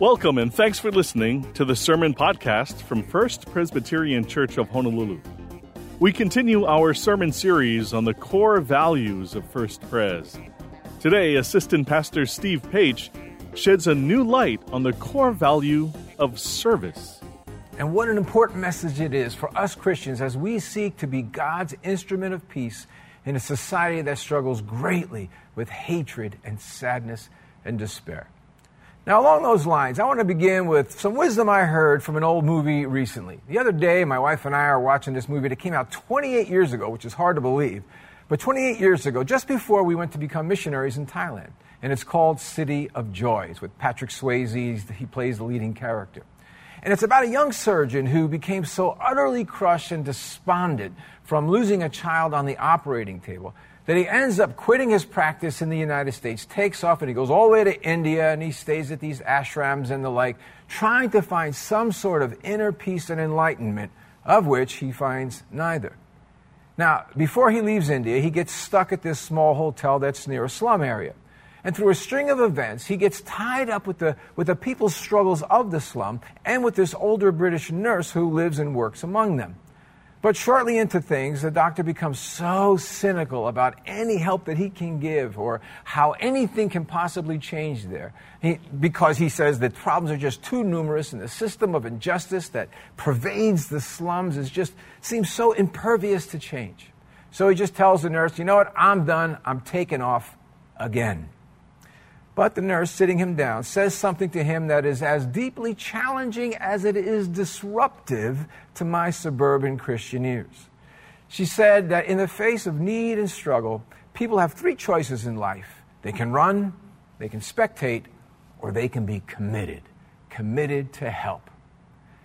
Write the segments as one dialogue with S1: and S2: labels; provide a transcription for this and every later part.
S1: Welcome and thanks for listening to the Sermon Podcast from First Presbyterian Church of Honolulu. We continue our sermon series on the core values of First Pres. Today, Assistant Pastor Steve Page sheds a new light on the core value of service.
S2: And what an important message it is for us Christians as we seek to be God's instrument of peace in a society that struggles greatly with hatred and sadness and despair. Now, along those lines, I want to begin with some wisdom I heard from an old movie recently. The other day, my wife and I are watching this movie that came out 28 years ago, which is hard to believe. But 28 years ago, just before we went to become missionaries in Thailand. And it's called City of Joys with Patrick Swayze. He plays the leading character. And it's about a young surgeon who became so utterly crushed and despondent from losing a child on the operating table that he ends up quitting his practice in the United States, takes off, and he goes all the way to India and he stays at these ashrams and the like, trying to find some sort of inner peace and enlightenment, of which he finds neither. Now, before he leaves India, he gets stuck at this small hotel that's near a slum area. And through a string of events, he gets tied up with the, with the people's struggles of the slum and with this older British nurse who lives and works among them. But shortly into things, the doctor becomes so cynical about any help that he can give or how anything can possibly change there. He, because he says that problems are just too numerous and the system of injustice that pervades the slums is just seems so impervious to change. So he just tells the nurse, you know what, I'm done, I'm taking off again. But the nurse, sitting him down, says something to him that is as deeply challenging as it is disruptive to my suburban Christian ears. She said that in the face of need and struggle, people have three choices in life they can run, they can spectate, or they can be committed, committed to help.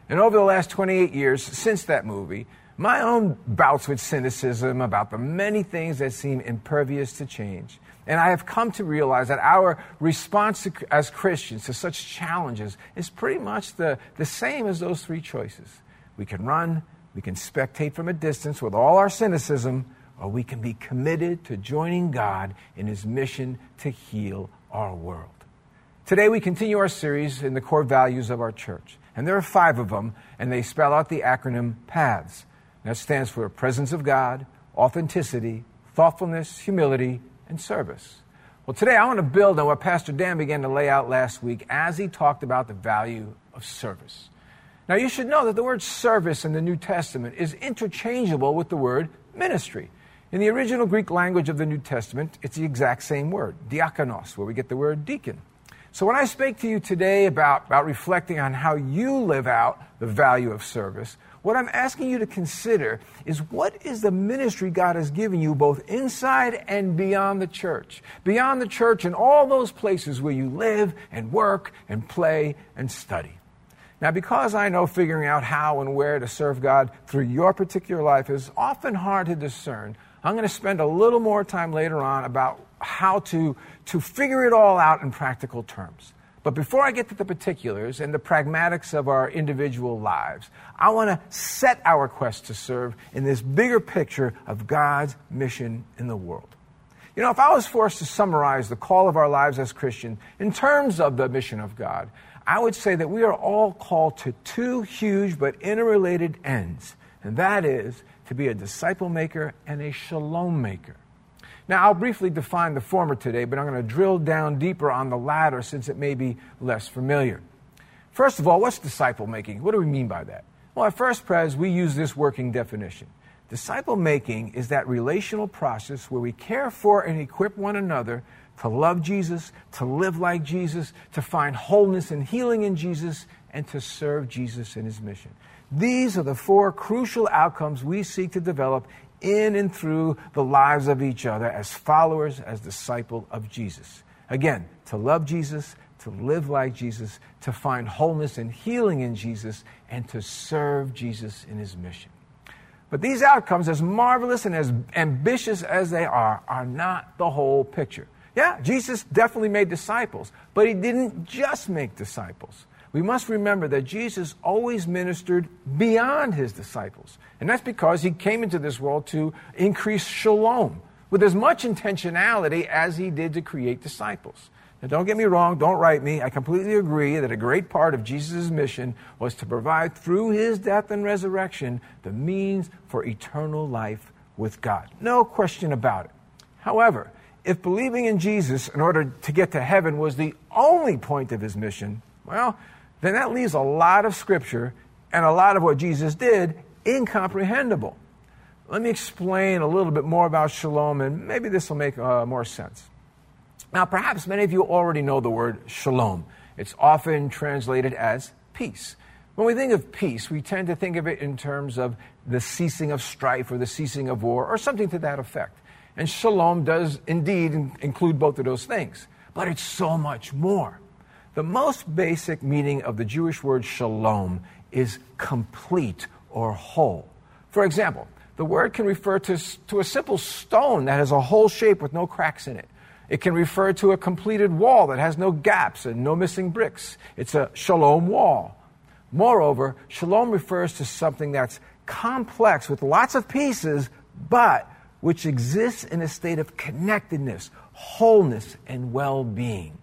S2: And over the last 28 years since that movie, my own bouts with cynicism about the many things that seem impervious to change and I have come to realize that our response to, as Christians to such challenges is pretty much the, the same as those three choices. We can run, we can spectate from a distance with all our cynicism, or we can be committed to joining God in His mission to heal our world. Today, we continue our series in the core values of our church. And there are five of them, and they spell out the acronym PATHS. That stands for Presence of God, Authenticity, Thoughtfulness, Humility, and service. Well, today I want to build on what Pastor Dan began to lay out last week as he talked about the value of service. Now, you should know that the word service in the New Testament is interchangeable with the word ministry. In the original Greek language of the New Testament, it's the exact same word, diakonos, where we get the word deacon. So when I speak to you today about, about reflecting on how you live out the value of service, what I'm asking you to consider is what is the ministry God has given you both inside and beyond the church? Beyond the church and all those places where you live and work and play and study. Now, because I know figuring out how and where to serve God through your particular life is often hard to discern, I'm going to spend a little more time later on about how to, to figure it all out in practical terms. But before I get to the particulars and the pragmatics of our individual lives, I want to set our quest to serve in this bigger picture of God's mission in the world. You know, if I was forced to summarize the call of our lives as Christians in terms of the mission of God, I would say that we are all called to two huge but interrelated ends, and that is to be a disciple maker and a shalom maker. Now, I'll briefly define the former today, but I'm going to drill down deeper on the latter since it may be less familiar. First of all, what's disciple making? What do we mean by that? Well, at First Pres, we use this working definition. Disciple making is that relational process where we care for and equip one another to love Jesus, to live like Jesus, to find wholeness and healing in Jesus, and to serve Jesus in his mission. These are the four crucial outcomes we seek to develop in and through the lives of each other as followers, as disciple of Jesus. Again, to love Jesus, to live like Jesus, to find wholeness and healing in Jesus, and to serve Jesus in his mission. But these outcomes, as marvelous and as ambitious as they are, are not the whole picture. Yeah, Jesus definitely made disciples, but he didn't just make disciples we must remember that Jesus always ministered beyond his disciples. And that's because he came into this world to increase shalom with as much intentionality as he did to create disciples. Now, don't get me wrong, don't write me. I completely agree that a great part of Jesus' mission was to provide through his death and resurrection the means for eternal life with God. No question about it. However, if believing in Jesus in order to get to heaven was the only point of his mission, well, then that leaves a lot of scripture and a lot of what Jesus did incomprehensible. Let me explain a little bit more about shalom, and maybe this will make uh, more sense. Now, perhaps many of you already know the word shalom. It's often translated as peace. When we think of peace, we tend to think of it in terms of the ceasing of strife or the ceasing of war or something to that effect. And shalom does indeed include both of those things, but it's so much more. The most basic meaning of the Jewish word shalom is complete or whole. For example, the word can refer to, to a simple stone that has a whole shape with no cracks in it. It can refer to a completed wall that has no gaps and no missing bricks. It's a shalom wall. Moreover, shalom refers to something that's complex with lots of pieces, but which exists in a state of connectedness, wholeness, and well being.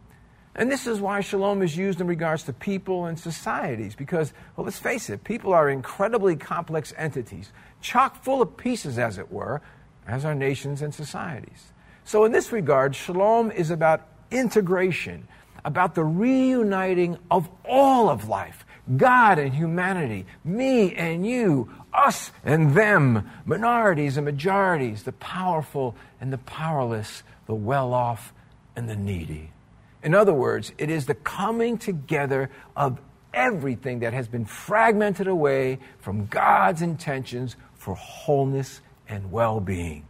S2: And this is why shalom is used in regards to people and societies, because, well, let's face it, people are incredibly complex entities, chock full of pieces, as it were, as are nations and societies. So, in this regard, shalom is about integration, about the reuniting of all of life God and humanity, me and you, us and them, minorities and majorities, the powerful and the powerless, the well off and the needy. In other words, it is the coming together of everything that has been fragmented away from God's intentions for wholeness and well being.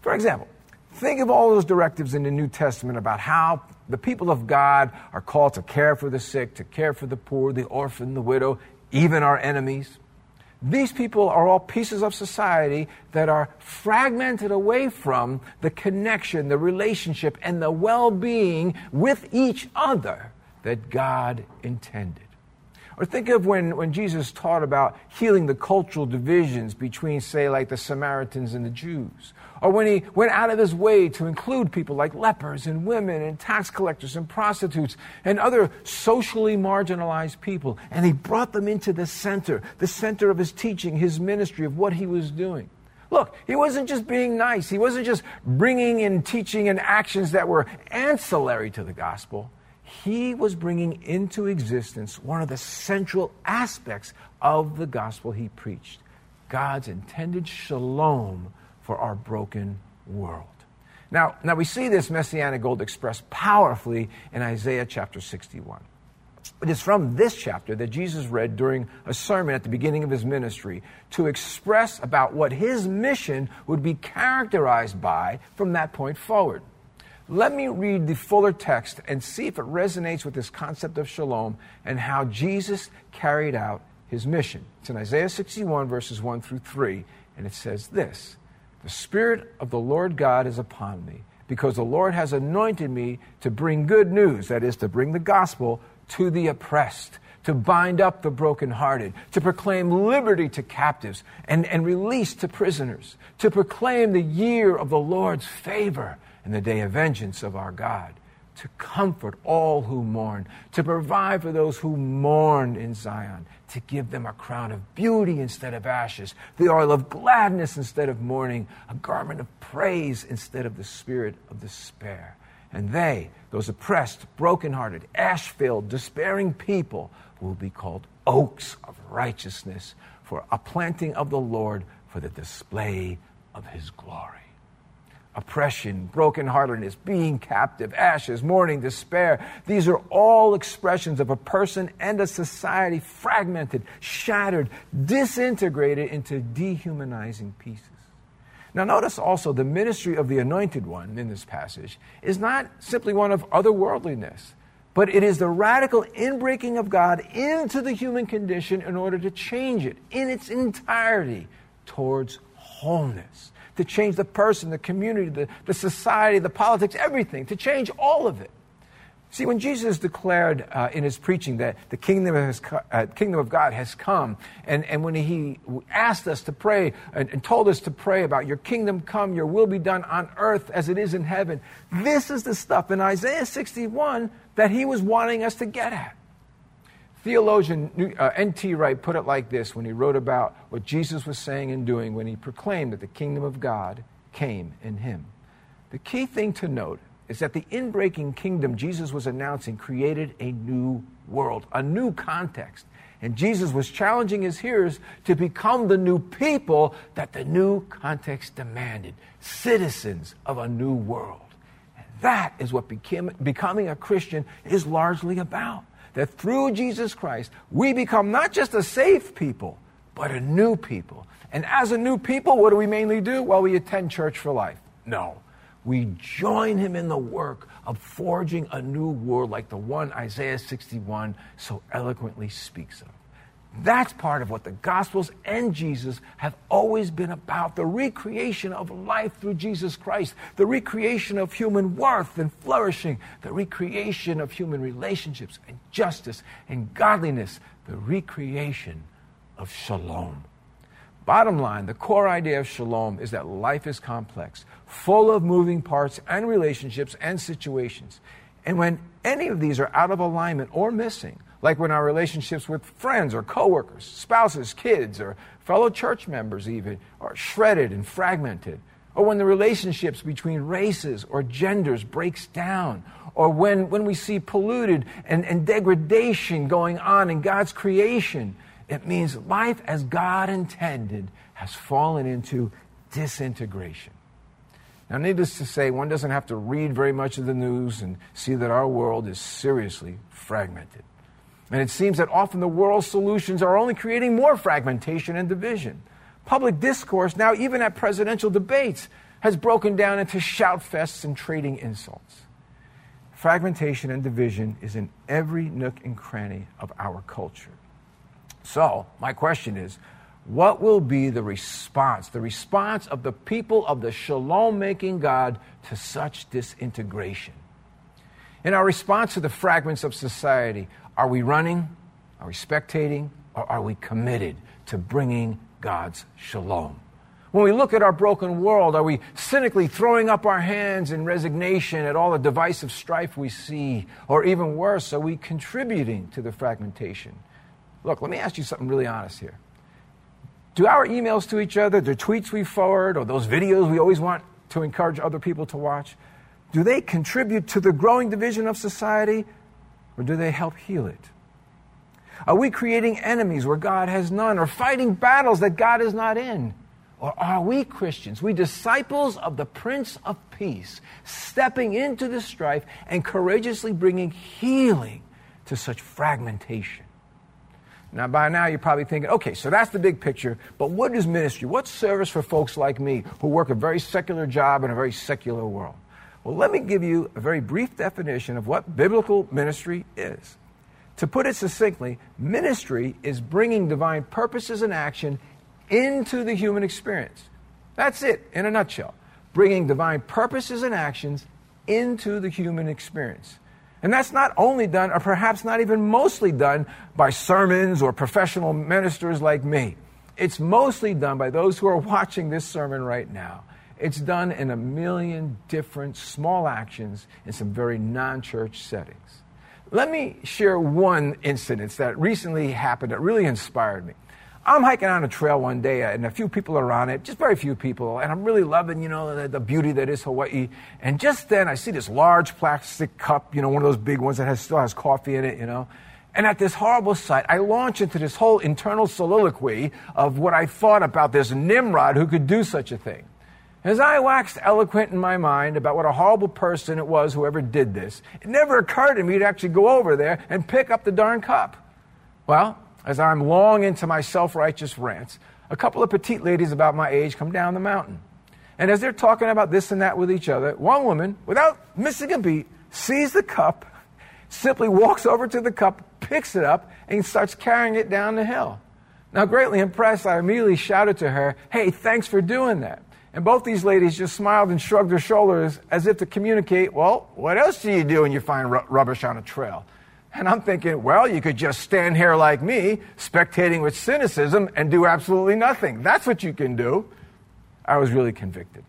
S2: For example, think of all those directives in the New Testament about how the people of God are called to care for the sick, to care for the poor, the orphan, the widow, even our enemies. These people are all pieces of society that are fragmented away from the connection, the relationship, and the well being with each other that God intended. Or think of when, when Jesus taught about healing the cultural divisions between, say, like the Samaritans and the Jews. Or when he went out of his way to include people like lepers and women and tax collectors and prostitutes and other socially marginalized people. And he brought them into the center, the center of his teaching, his ministry, of what he was doing. Look, he wasn't just being nice. He wasn't just bringing in teaching and actions that were ancillary to the gospel. He was bringing into existence one of the central aspects of the gospel he preached God's intended shalom for our broken world. Now, now we see this messianic goal expressed powerfully in Isaiah chapter 61. It is from this chapter that Jesus read during a sermon at the beginning of his ministry to express about what his mission would be characterized by from that point forward. Let me read the fuller text and see if it resonates with this concept of shalom and how Jesus carried out his mission. It's in Isaiah 61, verses 1 through 3, and it says this the Spirit of the Lord God is upon me, because the Lord has anointed me to bring good news, that is, to bring the gospel to the oppressed, to bind up the brokenhearted, to proclaim liberty to captives and, and release to prisoners, to proclaim the year of the Lord's favor and the day of vengeance of our God to comfort all who mourn, to provide for those who mourn in Zion, to give them a crown of beauty instead of ashes, the oil of gladness instead of mourning, a garment of praise instead of the spirit of despair. And they, those oppressed, brokenhearted, ash filled, despairing people, will be called oaks of righteousness for a planting of the Lord for the display of his glory oppression, brokenheartedness, being captive, ashes, mourning, despair. These are all expressions of a person and a society fragmented, shattered, disintegrated into dehumanizing pieces. Now, notice also the ministry of the Anointed One in this passage is not simply one of otherworldliness, but it is the radical inbreaking of God into the human condition in order to change it in its entirety towards wholeness to change the person, the community, the, the society, the politics, everything, to change all of it. See, when Jesus declared uh, in his preaching that the kingdom, has, uh, kingdom of God has come, and, and when he asked us to pray and, and told us to pray about your kingdom come, your will be done on earth as it is in heaven, this is the stuff in Isaiah 61 that he was wanting us to get at. Theologian uh, N.T. Wright put it like this when he wrote about what Jesus was saying and doing when he proclaimed that the kingdom of God came in him. The key thing to note is that the inbreaking kingdom Jesus was announcing created a new world, a new context. And Jesus was challenging his hearers to become the new people that the new context demanded, citizens of a new world. And that is what became, becoming a Christian is largely about. That through Jesus Christ, we become not just a saved people, but a new people. And as a new people, what do we mainly do? Well, we attend church for life. No we join him in the work of forging a new world like the one Isaiah 61 so eloquently speaks of. That's part of what the Gospels and Jesus have always been about the recreation of life through Jesus Christ, the recreation of human worth and flourishing, the recreation of human relationships and justice and godliness, the recreation of shalom. Bottom line, the core idea of shalom is that life is complex, full of moving parts and relationships and situations. And when any of these are out of alignment or missing, like when our relationships with friends or coworkers, spouses, kids, or fellow church members even are shredded and fragmented, or when the relationships between races or genders breaks down, or when, when we see polluted and, and degradation going on in God's creation, it means life as God intended has fallen into disintegration. Now, needless to say, one doesn't have to read very much of the news and see that our world is seriously fragmented. And it seems that often the world's solutions are only creating more fragmentation and division. Public discourse, now even at presidential debates, has broken down into shout fests and trading insults. Fragmentation and division is in every nook and cranny of our culture. So, my question is what will be the response, the response of the people of the shalom making God to such disintegration? In our response to the fragments of society, are we running, are we spectating, or are we committed to bringing God's shalom? When we look at our broken world, are we cynically throwing up our hands in resignation at all the divisive strife we see? Or even worse, are we contributing to the fragmentation? Look, let me ask you something really honest here. Do our emails to each other, the tweets we forward, or those videos we always want to encourage other people to watch, do they contribute to the growing division of society, or do they help heal it? Are we creating enemies where God has none, or fighting battles that God is not in? Or are we Christians, we disciples of the Prince of Peace, stepping into the strife and courageously bringing healing to such fragmentation? Now, by now, you're probably thinking, okay, so that's the big picture, but what is ministry? What's service for folks like me who work a very secular job in a very secular world? Well, let me give you a very brief definition of what biblical ministry is. To put it succinctly, ministry is bringing divine purposes and action into the human experience. That's it, in a nutshell. Bringing divine purposes and actions into the human experience. And that's not only done, or perhaps not even mostly done, by sermons or professional ministers like me. It's mostly done by those who are watching this sermon right now. It's done in a million different small actions in some very non church settings. Let me share one incident that recently happened that really inspired me. I'm hiking on a trail one day, uh, and a few people are on it, just very few people, and I'm really loving, you know, the, the, beauty that is Hawaii. And just then, I see this large plastic cup, you know, one of those big ones that has, still has coffee in it, you know. And at this horrible sight, I launch into this whole internal soliloquy of what I thought about this Nimrod who could do such a thing. As I waxed eloquent in my mind about what a horrible person it was whoever did this, it never occurred to me to actually go over there and pick up the darn cup. Well, as I'm long into my self righteous rants, a couple of petite ladies about my age come down the mountain. And as they're talking about this and that with each other, one woman, without missing a beat, sees the cup, simply walks over to the cup, picks it up, and starts carrying it down the hill. Now, greatly impressed, I immediately shouted to her, Hey, thanks for doing that. And both these ladies just smiled and shrugged their shoulders as if to communicate, well, what else do you do when you find rubbish on a trail? And I'm thinking, well, you could just stand here like me, spectating with cynicism, and do absolutely nothing. That's what you can do. I was really convicted.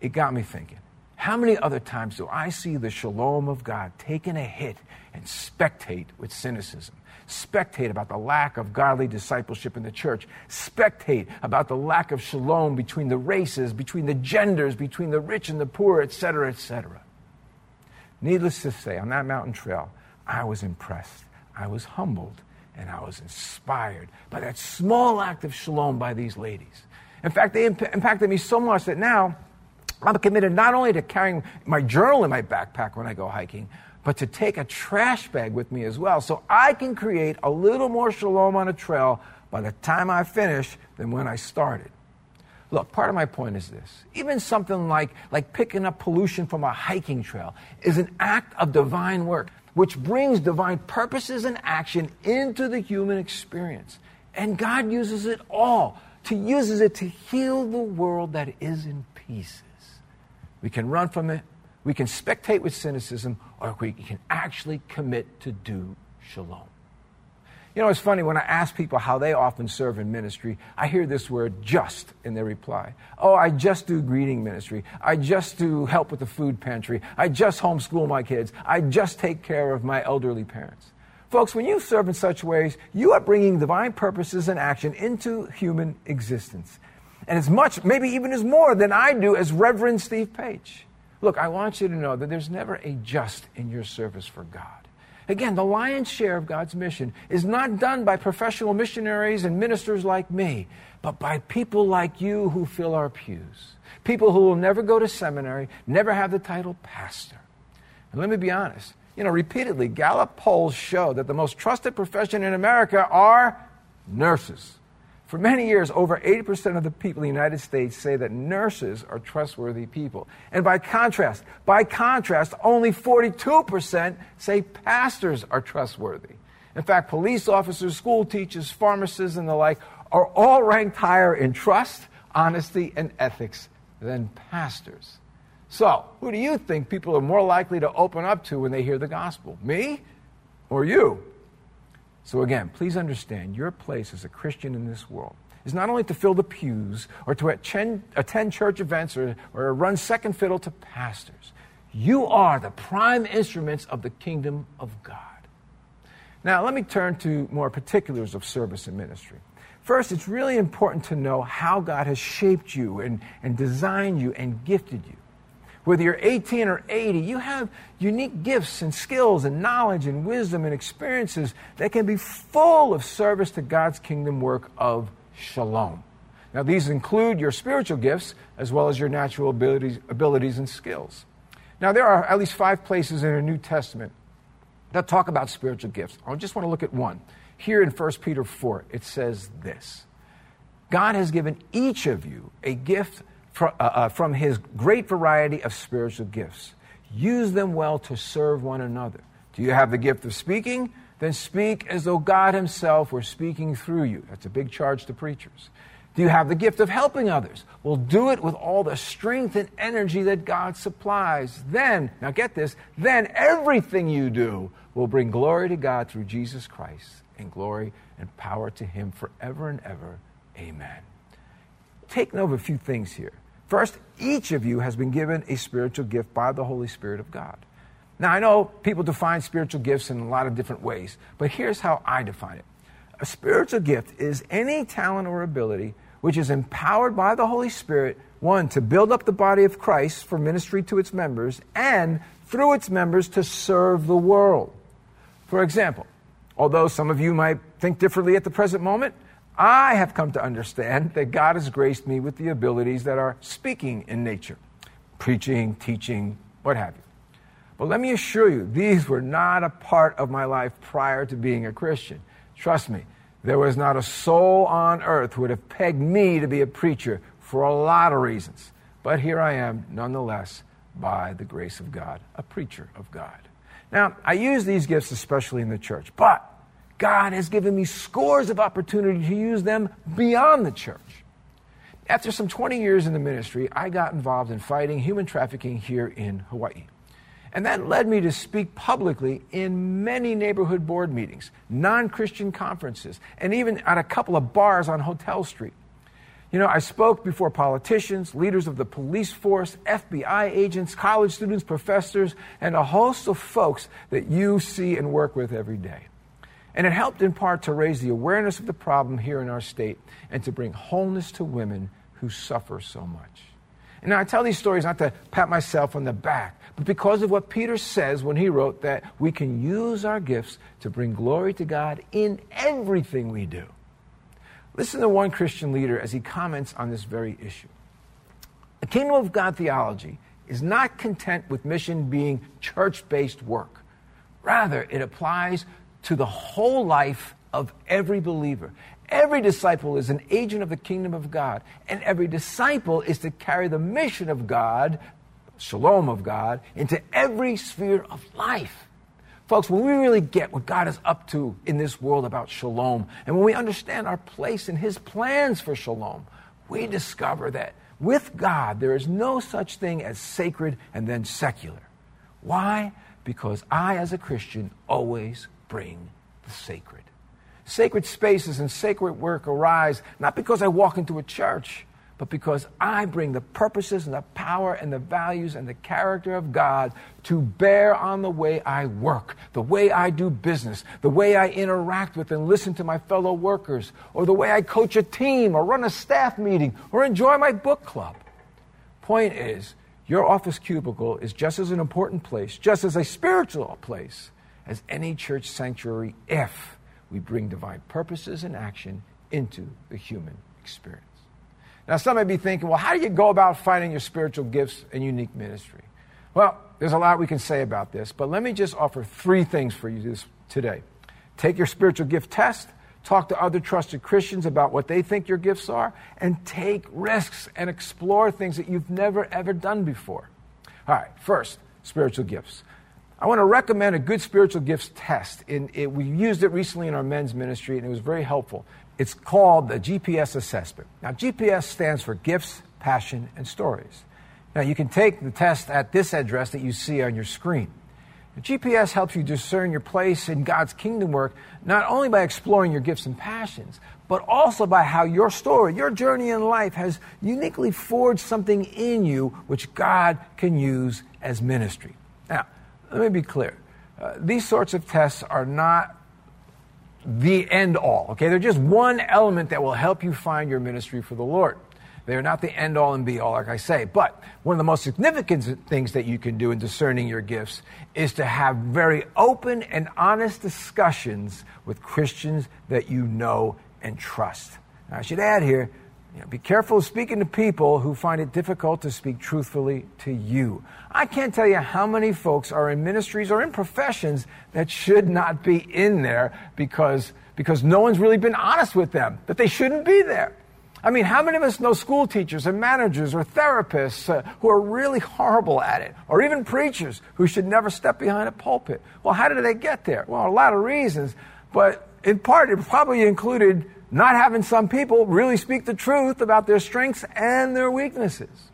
S2: It got me thinking. How many other times do I see the shalom of God taking a hit and spectate with cynicism? Spectate about the lack of godly discipleship in the church. Spectate about the lack of shalom between the races, between the genders, between the rich and the poor, etc., etc. Needless to say, on that mountain trail, I was impressed, I was humbled, and I was inspired by that small act of shalom by these ladies. In fact, they imp- impacted me so much that now I'm committed not only to carrying my journal in my backpack when I go hiking, but to take a trash bag with me as well so I can create a little more shalom on a trail by the time I finish than when I started. Look, part of my point is this. Even something like, like picking up pollution from a hiking trail is an act of divine work, which brings divine purposes and action into the human experience. And God uses it all. To uses it to heal the world that is in pieces. We can run from it, we can spectate with cynicism, or we can actually commit to do shalom. You know, it's funny when I ask people how they often serve in ministry, I hear this word just in their reply. Oh, I just do greeting ministry. I just do help with the food pantry. I just homeschool my kids. I just take care of my elderly parents. Folks, when you serve in such ways, you are bringing divine purposes and action into human existence. And as much, maybe even as more than I do as Reverend Steve Page. Look, I want you to know that there's never a just in your service for God. Again, the lion's share of God's mission is not done by professional missionaries and ministers like me, but by people like you who fill our pews. People who will never go to seminary, never have the title pastor. And let me be honest, you know, repeatedly, Gallup polls show that the most trusted profession in America are nurses. For many years, over 80% of the people in the United States say that nurses are trustworthy people. And by contrast, by contrast, only 42% say pastors are trustworthy. In fact, police officers, school teachers, pharmacists, and the like are all ranked higher in trust, honesty, and ethics than pastors. So, who do you think people are more likely to open up to when they hear the gospel? Me or you? So, again, please understand your place as a Christian in this world is not only to fill the pews or to attend, church events or, or run second fiddle to pastors. You are the prime instruments of the kingdom of God. Now, let me turn to more particulars of service and ministry. First, it's really important to know how God has shaped you and, and designed you and gifted you. Whether you're 18 or 80, you have unique gifts and skills and knowledge and wisdom and experiences that can be full of service to God's kingdom work of shalom. Now, these include your spiritual gifts as well as your natural abilities, abilities and skills. Now, there are at least five places in the New Testament that talk about spiritual gifts. I just want to look at one. Here in 1 Peter 4, it says this God has given each of you a gift uh, uh, from his great variety of spiritual gifts. Use them well to serve one another. Do you have the gift of speaking? Then speak as though God Himself were speaking through you. That's a big charge to preachers. Do you have the gift of helping others? Well, do it with all the strength and energy that God supplies. Then, now get this, then everything you do will bring glory to God through Jesus Christ and glory and power to Him forever and ever. Amen. Take note of a few things here. First, each of you has been given a spiritual gift by the Holy Spirit of God. Now, I know people define spiritual gifts in a lot of different ways, but here's how I define it a spiritual gift is any talent or ability which is empowered by the Holy Spirit, one, to build up the body of Christ for ministry to its members, and through its members to serve the world. For example, although some of you might think differently at the present moment, I have come to understand that God has graced me with the abilities that are speaking in nature preaching, teaching, what have you. But let me assure you, these were not a part of my life prior to being a Christian. Trust me, there was not a soul on earth who would have pegged me to be a preacher for a lot of reasons. But here I am, nonetheless, by the grace of God, a preacher of God. Now, I use these gifts especially in the church, but God has given me scores of opportunity to use them beyond the church. After some 20 years in the ministry, I got involved in fighting human trafficking here in Hawaii. And that led me to speak publicly in many neighborhood board meetings, non Christian conferences, and even at a couple of bars on Hotel Street. You know, I spoke before politicians, leaders of the police force, FBI agents, college students, professors, and a host of folks that you see and work with every day. And it helped in part to raise the awareness of the problem here in our state and to bring wholeness to women who suffer so much. And now I tell these stories not to pat myself on the back, but because of what Peter says when he wrote that we can use our gifts to bring glory to God in everything we do. Listen to one Christian leader as he comments on this very issue. The kingdom of God theology is not content with mission being church based work. Rather, it applies to the whole life of every believer. Every disciple is an agent of the kingdom of God, and every disciple is to carry the mission of God, shalom of God, into every sphere of life. Folks, when we really get what God is up to in this world about shalom, and when we understand our place in His plans for shalom, we discover that with God, there is no such thing as sacred and then secular. Why? Because I, as a Christian, always bring the sacred. Sacred spaces and sacred work arise not because I walk into a church, but because I bring the purposes and the power and the values and the character of God to bear on the way I work, the way I do business, the way I interact with and listen to my fellow workers, or the way I coach a team or run a staff meeting or enjoy my book club. Point is, your office cubicle is just as an important place, just as a spiritual place, as any church sanctuary if we bring divine purposes and action into the human experience. Now, some may be thinking, well, how do you go about finding your spiritual gifts and unique ministry? Well, there's a lot we can say about this, but let me just offer three things for you today. Take your spiritual gift test, talk to other trusted Christians about what they think your gifts are, and take risks and explore things that you've never ever done before. All right, first, spiritual gifts. I want to recommend a good spiritual gifts test. It, we used it recently in our men's ministry, and it was very helpful. It's called the GPS assessment. Now, GPS stands for Gifts, Passion, and Stories. Now, you can take the test at this address that you see on your screen. The GPS helps you discern your place in God's kingdom work not only by exploring your gifts and passions, but also by how your story, your journey in life has uniquely forged something in you which God can use as ministry. Let me be clear. Uh, these sorts of tests are not the end all. Okay, they're just one element that will help you find your ministry for the Lord. They're not the end all and be all, like I say. But one of the most significant things that you can do in discerning your gifts is to have very open and honest discussions with Christians that you know and trust. Now, I should add here you know, be careful of speaking to people who find it difficult to speak truthfully to you. I can't tell you how many folks are in ministries or in professions that should not be in there because, because no one's really been honest with them, that they shouldn't be there. I mean, how many of us know school teachers and managers or therapists uh, who are really horrible at it, or even preachers who should never step behind a pulpit? Well, how did they get there? Well, a lot of reasons, but in part it probably included not having some people really speak the truth about their strengths and their weaknesses.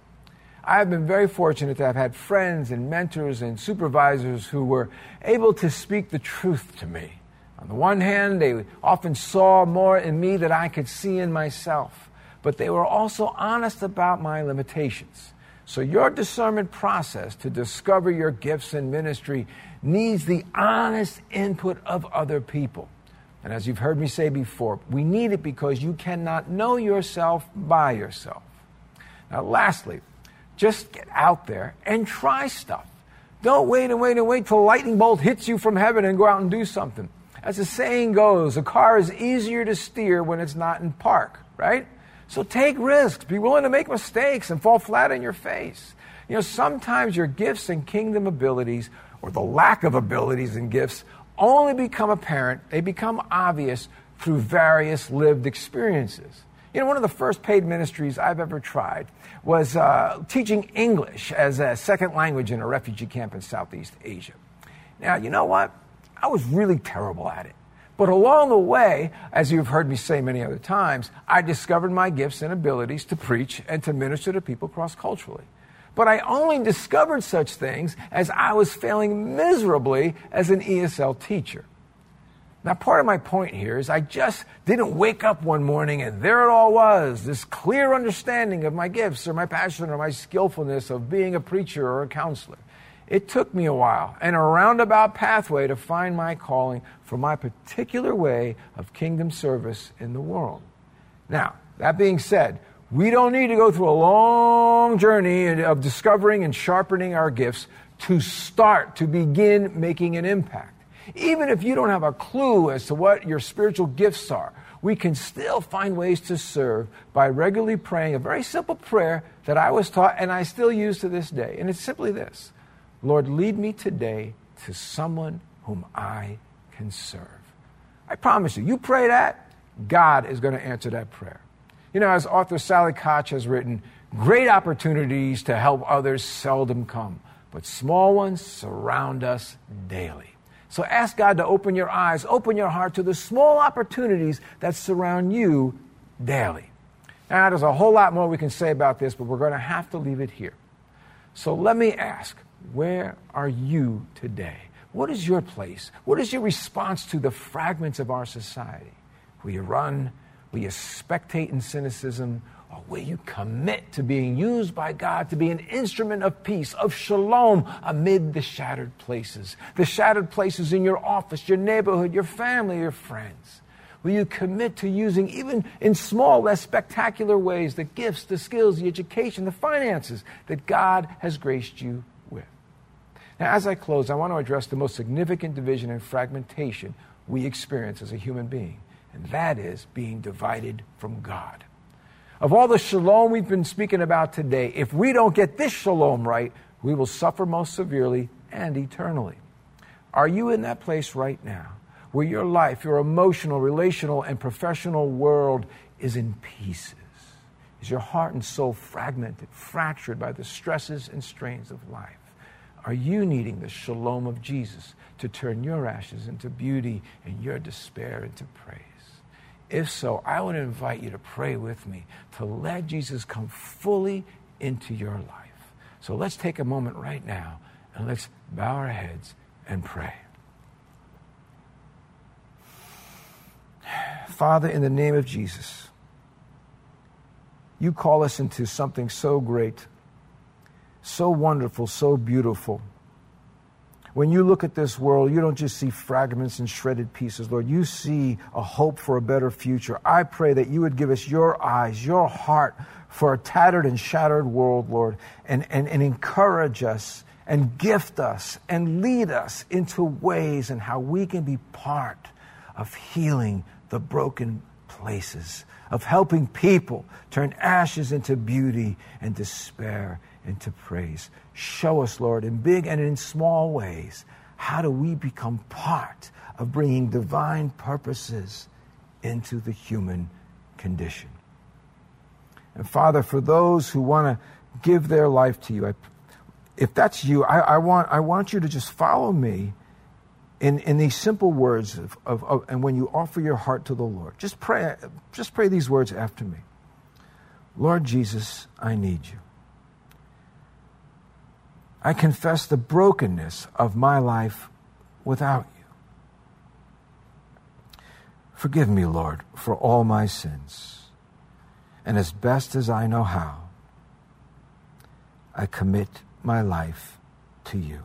S2: I have been very fortunate to have had friends and mentors and supervisors who were able to speak the truth to me. On the one hand, they often saw more in me than I could see in myself, but they were also honest about my limitations. So, your discernment process to discover your gifts in ministry needs the honest input of other people. And as you've heard me say before, we need it because you cannot know yourself by yourself. Now, lastly, just get out there and try stuff. Don't wait and wait and wait till a lightning bolt hits you from heaven and go out and do something. As the saying goes, a car is easier to steer when it's not in park, right? So take risks. Be willing to make mistakes and fall flat on your face. You know, sometimes your gifts and kingdom abilities, or the lack of abilities and gifts, only become apparent, they become obvious through various lived experiences. You know, one of the first paid ministries I've ever tried was uh, teaching English as a second language in a refugee camp in Southeast Asia. Now, you know what? I was really terrible at it. But along the way, as you've heard me say many other times, I discovered my gifts and abilities to preach and to minister to people cross culturally. But I only discovered such things as I was failing miserably as an ESL teacher. Now, part of my point here is I just didn't wake up one morning and there it all was this clear understanding of my gifts or my passion or my skillfulness of being a preacher or a counselor. It took me a while and a roundabout pathway to find my calling for my particular way of kingdom service in the world. Now, that being said, we don't need to go through a long journey of discovering and sharpening our gifts to start, to begin making an impact. Even if you don't have a clue as to what your spiritual gifts are, we can still find ways to serve by regularly praying a very simple prayer that I was taught and I still use to this day. And it's simply this Lord, lead me today to someone whom I can serve. I promise you, you pray that, God is going to answer that prayer. You know, as author Sally Koch has written, great opportunities to help others seldom come, but small ones surround us daily. So ask God to open your eyes, open your heart to the small opportunities that surround you daily. Now, there's a whole lot more we can say about this, but we're going to have to leave it here. So let me ask where are you today? What is your place? What is your response to the fragments of our society? Will you run? Will you spectate in cynicism? Or will you commit to being used by God to be an instrument of peace, of shalom amid the shattered places? The shattered places in your office, your neighborhood, your family, your friends. Will you commit to using, even in small, less spectacular ways, the gifts, the skills, the education, the finances that God has graced you with? now, as I close, I want to address the most significant division and fragmentation we experience as a human being, and that is being divided from God. Of all the shalom we've been speaking about today, if we don't get this shalom right, we will suffer most severely and eternally. Are you in that place right now where your life, your emotional, relational, and professional world is in pieces? Is your heart and soul fragmented, fractured by the stresses and strains of life? Are you needing the shalom of Jesus to turn your ashes into beauty and your despair into praise? If so, I would invite you to pray with me to let Jesus come fully into your life. So let's take a moment right now and let's bow our heads and pray. Father, in the name of Jesus, you call us into something so great so wonderful, so beautiful. When you look at this world, you don't just see fragments and shredded pieces, Lord. You see a hope for a better future. I pray that you would give us your eyes, your heart for a tattered and shattered world, Lord, and, and, and encourage us and gift us and lead us into ways and how we can be part of healing the broken places, of helping people turn ashes into beauty and despair into praise. Show us, Lord, in big and in small ways, how do we become part of bringing divine purposes into the human condition. And Father, for those who want to give their life to you, I, if that's you, I, I, want, I want you to just follow me in, in these simple words of, of, of, and when you offer your heart to the Lord. Just pray, just pray these words after me. Lord Jesus, I need you. I confess the brokenness of my life without you. Forgive me, Lord, for all my sins. And as best as I know how, I commit my life to you.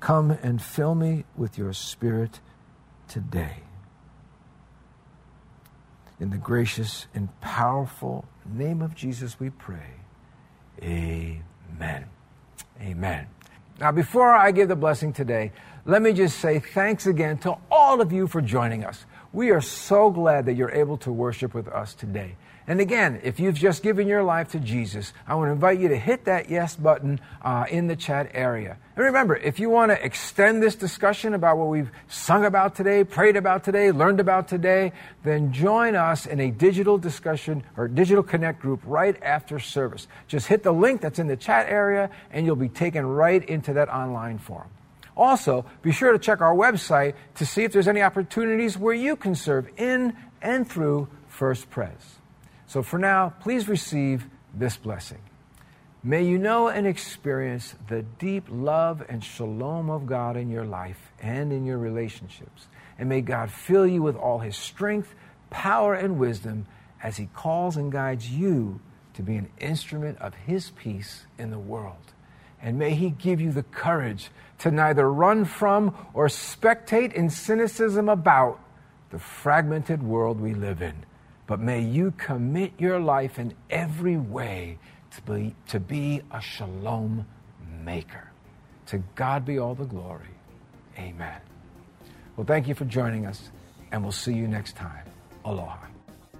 S2: Come and fill me with your Spirit today. In the gracious and powerful name of Jesus, we pray. Amen. Amen. Now, before I give the blessing today, let me just say thanks again to all of you for joining us. We are so glad that you're able to worship with us today. And again, if you've just given your life to Jesus, I want to invite you to hit that yes button uh, in the chat area. And remember, if you want to extend this discussion about what we've sung about today, prayed about today, learned about today, then join us in a digital discussion or digital connect group right after service. Just hit the link that's in the chat area and you'll be taken right into that online forum. Also, be sure to check our website to see if there's any opportunities where you can serve in and through First Pres. So for now, please receive this blessing. May you know and experience the deep love and shalom of God in your life and in your relationships. And may God fill you with all his strength, power, and wisdom as he calls and guides you to be an instrument of his peace in the world. And may he give you the courage to neither run from or spectate in cynicism about the fragmented world we live in, but may you commit your life in every way to be, to be a shalom maker. To God be all the glory. Amen. Well, thank you for joining us, and we'll see you next time. Aloha.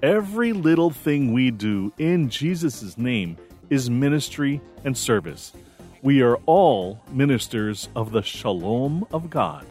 S1: Every little thing we do in Jesus' name is ministry and service. We are all ministers of the shalom of God.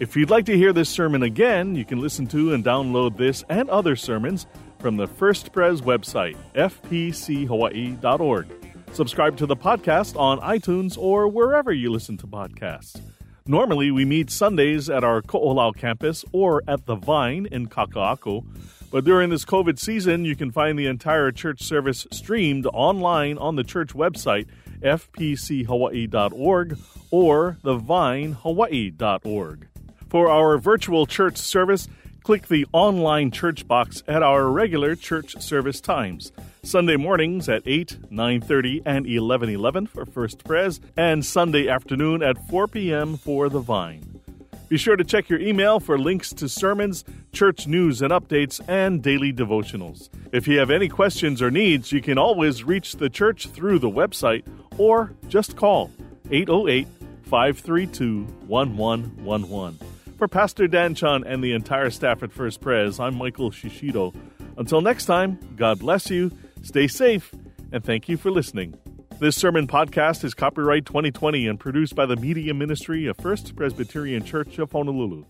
S1: If you'd like to hear this sermon again, you can listen to and download this and other sermons from the First Pres website, fpchawaii.org. Subscribe to the podcast on iTunes or wherever you listen to podcasts. Normally, we meet Sundays at our Ko'olau campus or at The Vine in Kaka'ako. But during this COVID season, you can find the entire church service streamed online on the church website, fpchawaii.org or thevinehawaii.org. For our virtual church service, click the online church box at our regular church service times. Sunday mornings at 8, 9:30 and 11:11 for First Pres and Sunday afternoon at 4 p.m. for The Vine. Be sure to check your email for links to sermons, church news and updates, and daily devotionals. If you have any questions or needs, you can always reach the church through the website or just call 808 532 1111. For Pastor Dan Chun and the entire staff at First Pres, I'm Michael Shishido. Until next time, God bless you, stay safe, and thank you for listening. This sermon podcast is copyright 2020 and produced by the Media Ministry of First Presbyterian Church of Honolulu.